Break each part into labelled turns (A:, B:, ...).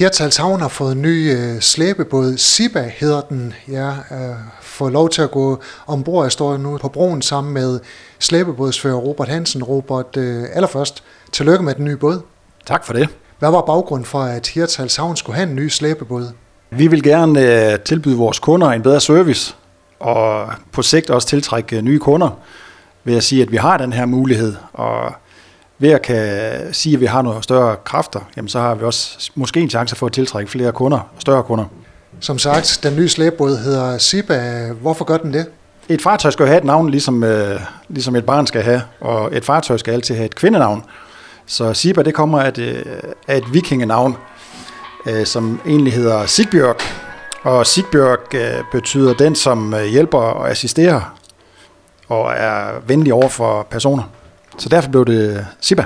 A: Hirtals Havn har fået en ny øh, slæbebåd. Siba hedder den. Jeg har øh, fået lov til at gå ombord. Jeg står nu på broen sammen med slæbebådsfører Robert Hansen. Robert, øh, allerførst, tillykke med den nye båd.
B: Tak for det.
A: Hvad var baggrunden for, at Hirtals Havn skulle have en ny slæbebåd?
B: Vi vil gerne øh, tilbyde vores kunder en bedre service, og på sigt også tiltrække øh, nye kunder, ved at sige, at vi har den her mulighed, og ved at kan sige, at vi har nogle større kræfter, jamen så har vi også måske en chance for at tiltrække flere kunder, større kunder.
A: Som sagt, den nye slæbebåd hedder Siba. Hvorfor gør den det?
B: Et fartøj skal jo have et navn, ligesom, øh, ligesom et barn skal have, og et fartøj skal altid have et kvindenavn. Så Siba, det kommer af et, øh, af et vikingenavn, øh, som egentlig hedder Sigbjørg. Og Sigbjørg øh, betyder den, som øh, hjælper og assisterer og er venlig over for personer. Så derfor blev det Siba.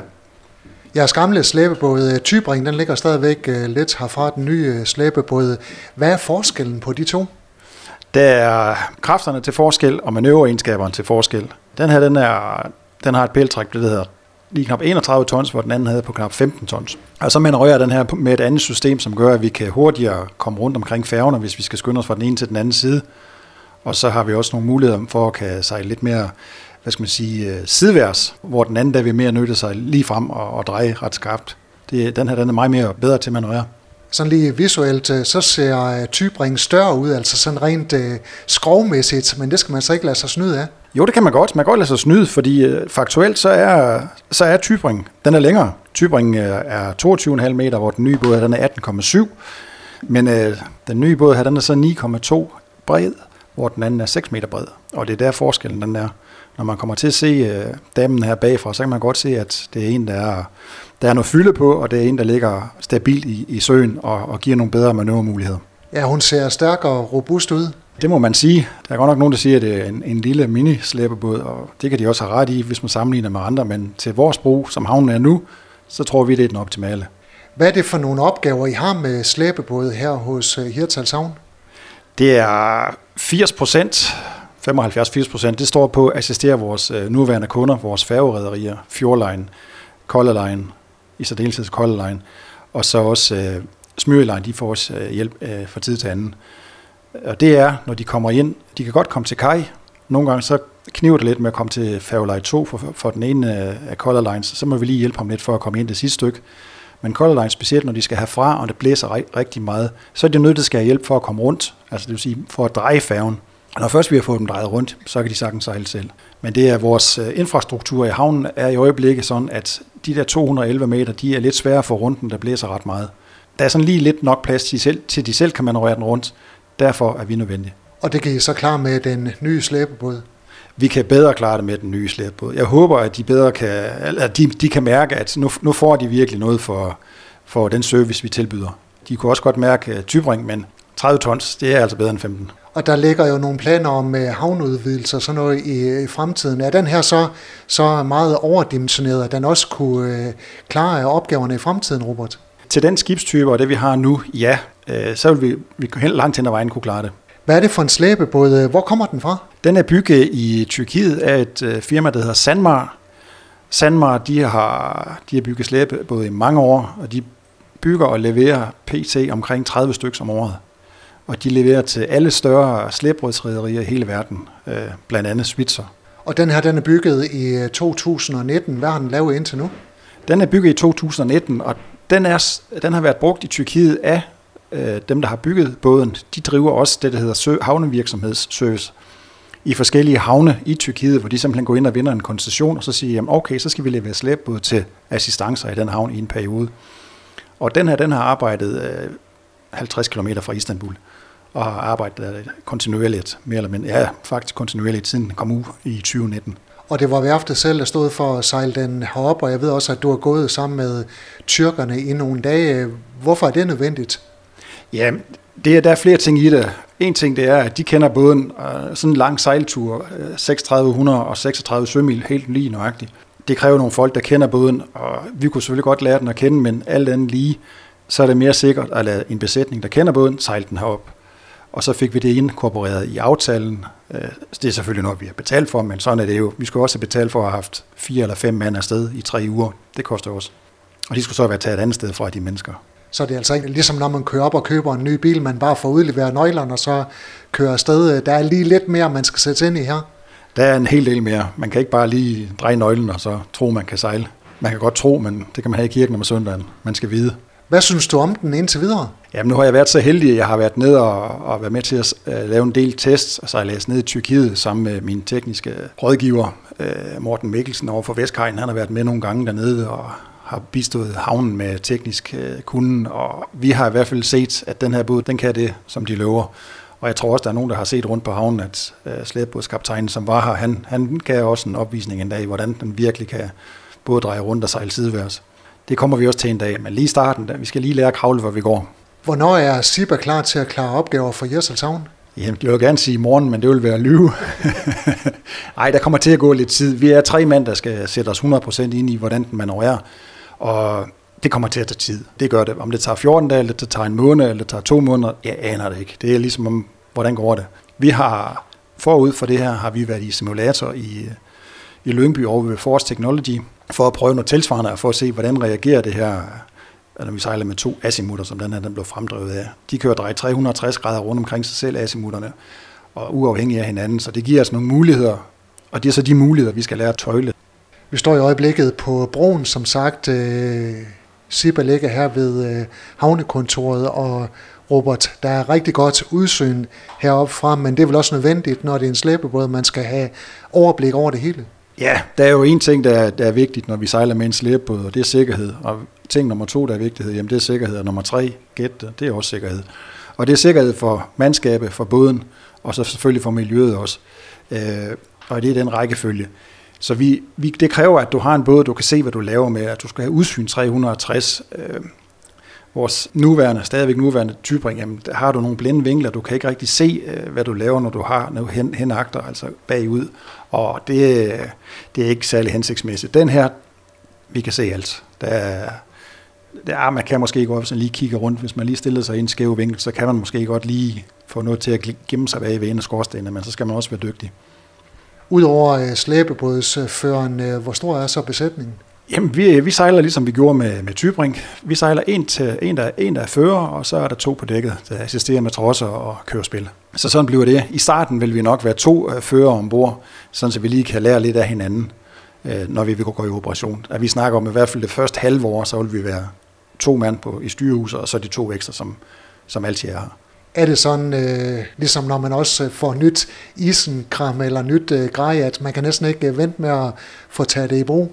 A: Jeres gamle slæbebåd Tybring, den ligger stadigvæk lidt herfra, den nye slæbebåd. Hvad er forskellen på de to?
B: Der er kræfterne til forskel og manøvreegenskaberne til forskel. Den her, den, er, den har et pæltræk, det hedder lige knap 31 tons, hvor den anden havde på knap 15 tons. Og så manøvrerer den her med et andet system, som gør, at vi kan hurtigere komme rundt omkring færgerne, hvis vi skal skynde os fra den ene til den anden side. Og så har vi også nogle muligheder for at kan sejle lidt mere hvad skal man sige, øh, sideværs, hvor den anden der vil mere nytte sig lige frem og, og dreje ret skarpt. Det, den her den er meget mere bedre til at manøvrere
A: sådan lige visuelt, øh, så ser øh, Tybring større ud, altså sådan rent øh, skrovmæssigt, men det skal man så ikke lade sig snyde af.
B: Jo, det kan man godt. Man kan godt lade sig snyde, fordi faktuelt så er, så er Tybring, den er længere. Tybring øh, er 22,5 meter, hvor den nye båd den er 18,7. Men øh, den nye båd her, den er så 9,2 bred, hvor den anden er 6 meter bred. Og det er der forskellen den er. Når man kommer til at se øh, damen her bagfra, så kan man godt se, at det er en, der er der er noget fylde på, og det er en, der ligger stabilt i, i søen og, og giver nogle bedre manøvremuligheder.
A: Ja, hun ser stærk og robust ud.
B: Det må man sige. Der er godt nok nogen, der siger, at det er en, en lille mini-slæbebåd, og det kan de også have ret i, hvis man sammenligner med andre, men til vores brug, som havnen er nu, så tror vi, det er den optimale.
A: Hvad er det for nogle opgaver, I har med slæbebåde her hos øh, Hirtals Havn?
B: Det er 80 procent, 75-80 procent, det står på at assistere vores øh, nuværende kunder, vores færgerederier, Fjordline, Color Line i særdeleshed Color Line, og så også øh, Smyreline, de får også øh, hjælp øh, fra tid til anden. Og det er, når de kommer ind, de kan godt komme til kaj. Nogle gange så kniver det lidt med at komme til Færgeleje 2 for, for den ene øh, af Color Lines, så må vi lige hjælpe ham lidt for at komme ind det sidste stykke. Men Color Lines, specielt når de skal herfra, og det blæser rigtig meget, så er de nødt til at skal have hjælp for at komme rundt, altså det vil sige for at dreje færgen. Når først vi har fået dem drejet rundt, så kan de sagtens sejle selv. Men det er vores øh, infrastruktur i havnen er i øjeblikket sådan, at de der 211 meter, de er lidt svære for runden, der blæser ret meget. Der er sådan lige lidt nok plads til, selv, til de selv kan manøvrere den rundt. Derfor er vi nødvendige.
A: Og det kan I så klare med den nye slæbebåd?
B: Vi kan bedre klare det med den nye slæbebåd. Jeg håber, at de bedre kan, at de, de kan mærke, at nu, nu får de virkelig noget for, for den service, vi tilbyder. De kunne også godt mærke tybring, men 30 tons, det er altså bedre end 15.
A: Og der ligger jo nogle planer om øh, havneudvidelser og sådan noget i, i fremtiden. Er den her så, så meget overdimensioneret, at den også kunne øh, klare opgaverne i fremtiden, Robert?
B: Til den skibstype og det vi har nu, ja, øh, så vil vi, vi helt langt hen ad vejen kunne klare det.
A: Hvad er det for en slæbebåd? Hvor kommer den fra?
B: Den er bygget i Tyrkiet af et øh, firma, der hedder Sanmar. Sanmar, de har, de har bygget slæbebåde i mange år, og de bygger og leverer PT omkring 30 stykker om året og de leverer til alle større slæbrødsrederier i hele verden, øh, blandt andet Switzer.
A: Og den her, den er bygget i 2019. Øh, Hvad har den lavet indtil nu?
B: Den er bygget i 2019, og den, er, den har været brugt i Tyrkiet af øh, dem, der har bygget båden. De driver også det, der hedder havnevirksomhedsservice i forskellige havne i Tyrkiet, hvor de simpelthen går ind og vinder en koncession, og så siger, jamen okay, så skal vi levere slæbbåd til assistancer i den havn i en periode. Og den her, den har arbejdet øh, 50 km fra Istanbul og har arbejdet kontinuerligt, mere eller mindre, ja, faktisk kontinuerligt siden den kom ud i 2019.
A: Og det var værftet selv, der stod for at sejle den herop, og jeg ved også, at du har gået sammen med tyrkerne i nogle dage. Hvorfor er det nødvendigt?
B: Ja, det er, der er flere ting i det. En ting det er, at de kender båden, uh, sådan en lang sejltur, 3600 og 36 sømil, helt lige nøjagtigt. Det kræver nogle folk, der kender båden, og vi kunne selvfølgelig godt lære den at kende, men alt andet lige, så er det mere sikkert at lade en besætning, der kender båden, sejle den herop. Og så fik vi det inkorporeret i aftalen. Øh, det er selvfølgelig noget, vi har betalt for, men sådan er det jo. Vi skulle også betale for at have haft fire eller fem mand afsted i tre uger. Det koster også. Og de skulle så være taget et andet sted fra de mennesker.
A: Så det er altså ikke ligesom når man kører op og køber en ny bil, man bare får udleveret nøglerne og så kører afsted. Der er lige lidt mere, man skal sætte ind i her.
B: Der er en hel del mere. Man kan ikke bare lige dreje nøglen og så tro, man kan sejle. Man kan godt tro, men det kan man have i kirken om søndagen. Man skal vide.
A: Hvad synes du om den indtil videre?
B: Jamen nu har jeg været så heldig, at jeg har været ned og, og været med til at uh, lave en del tests, og så har jeg læst ned i Tyrkiet sammen med min tekniske rådgiver, uh, Morten Mikkelsen over for Vestkajen. Han har været med nogle gange dernede og har bistået havnen med teknisk uh, kunden, og vi har i hvert fald set, at den her båd, den kan det, som de lover. Og jeg tror også, der er nogen, der har set rundt på havnen, at uh, slæbebådskaptajnen, som var her, han, han gav også en opvisning en dag, hvordan den virkelig kan både dreje rundt og sejle sideværs. Det kommer vi også til en dag, men lige i starten, vi skal lige lære at kravle, hvor vi går.
A: Hvornår er SIBA klar til at klare opgaver for Jesselhavn?
B: Jamen, det vil gerne sige i morgen, men det vil være lyve. Nej, der kommer til at gå lidt tid. Vi er tre mænd, der skal sætte os 100% ind i, hvordan den manøvrerer. Og det kommer til at tage tid. Det gør det. Om det tager 14 dage, eller det tager en måned, eller det tager to måneder, jeg aner det ikke. Det er ligesom om, hvordan går det. Vi har forud for det her, har vi været i simulator i, i Lyngby over ved Force Technology, for at prøve noget tilsvarende, og for at se, hvordan reagerer det her, når vi sejler med to azimutter, som den her den blev fremdrevet af. De kører drej 360 grader rundt omkring sig selv, azimutterne, og uafhængige af hinanden, så det giver os nogle muligheder, og det er så de muligheder, vi skal lære at tøjle.
A: Vi står i øjeblikket på broen, som sagt. Øh, Sibba ligger her ved øh, havnekontoret, og Robert, der er rigtig godt udsyn heroppe fra, men det er vel også nødvendigt, når det er en slæbebåd, man skal have overblik over det hele.
B: Ja, der er jo en ting, der er, der er vigtigt, når vi sejler med en slæbebåd, og det er sikkerhed. Og ting nummer to, der er vigtighed, jamen det er sikkerhed. Og nummer tre, gæt det, er også sikkerhed. Og det er sikkerhed for mandskabet, for båden, og så selvfølgelig for miljøet også. Øh, og det er den rækkefølge. Så vi, vi, det kræver, at du har en båd, du kan se, hvad du laver med, at du skal have udsyn 360. Øh, vores nuværende, stadigvæk nuværende typring, jamen, der har du nogle blinde vinkler, du kan ikke rigtig se, øh, hvad du laver, når du har noget hen, henagter, altså bagud, og det, det er ikke særlig hensigtsmæssigt. Den her, vi kan se alt. Der er, der er, man kan måske godt, hvis man lige kigger rundt, hvis man lige stiller sig i en skæv vinkel, så kan man måske godt lige få noget til at gemme sig bag ved en af skorstenene, men så skal man også være dygtig.
A: Udover øh, øh hvor stor er så besætningen?
B: Jamen, vi, vi sejler ligesom vi gjorde med, med Tybring. Vi sejler en, til, en, der, en, der er fører, og så er der to på dækket, der assisterer med trosser og kører spil. Så sådan bliver det. I starten vil vi nok være to uh, fører ombord, sådan så vi lige kan lære lidt af hinanden, uh, når vi vil gå i operation. At vi snakker om i hvert fald det første halve år, så vil vi være to mand på, i styrehuset, og så de to ekstra, som, som altid er her.
A: Er det sådan, øh, ligesom når man også får nyt isenkram eller nyt øh, grej, at man kan næsten ikke øh, vente med at få taget det i brug?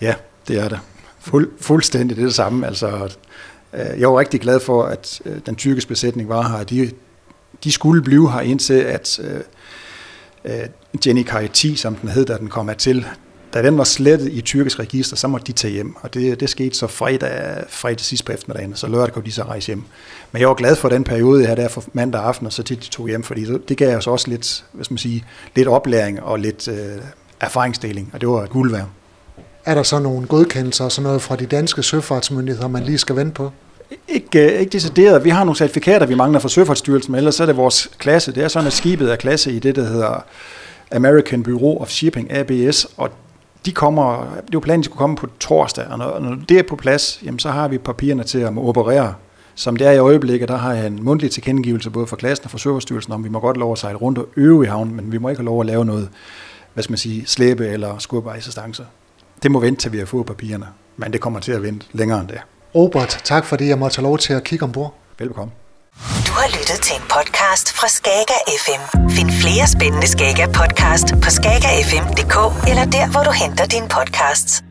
B: Ja, det er det. Fuld, fuldstændig det, det samme. Altså, øh, jeg var rigtig glad for, at øh, den tyrkiske besætning var her. De, de skulle blive her indtil, at øh, øh Jenny Kai 10, som den hed, da den kom til, da den var slettet i tyrkisk register, så måtte de tage hjem. Og det, det skete så fredag, fredag sidst på eftermiddagen, så lørdag kunne de så rejse hjem. Men jeg var glad for den periode her der for mandag aften, og så til de tog hjem, fordi det, det gav os også lidt, hvad skal man sige, lidt oplæring og lidt øh, erfaringsdeling, og det var guld værd.
A: Er der så nogle godkendelser og sådan noget fra de danske søfartsmyndigheder, man lige skal vente på?
B: Ikke, øh, ikke decideret. Vi har nogle certifikater, vi mangler fra Søfartsstyrelsen, men ellers er det vores klasse. Det er sådan, at skibet er klasse i det, der hedder American Bureau of Shipping, ABS, og de kommer, det er jo planen, de skulle komme på torsdag, og når, når det er på plads, jamen, så har vi papirerne til at operere. Som det er i øjeblikket, der har jeg en mundtlig tilkendegivelse både fra klassen og fra Søfartsstyrelsen om, vi må godt lov at sejle rundt og øve i havnen, men vi må ikke have lov at lave noget, hvad skal man sige, slæbe eller skubbejsestancer det må vente til vi har fået papirerne, men det kommer til at vente længere end det.
A: Robert, tak fordi jeg måtte have lov til at kigge ombord.
B: Velkommen.
C: Du har lyttet til en podcast fra Skager FM. Find flere spændende Skager podcast på skagerfm.dk eller der, hvor du henter dine podcasts.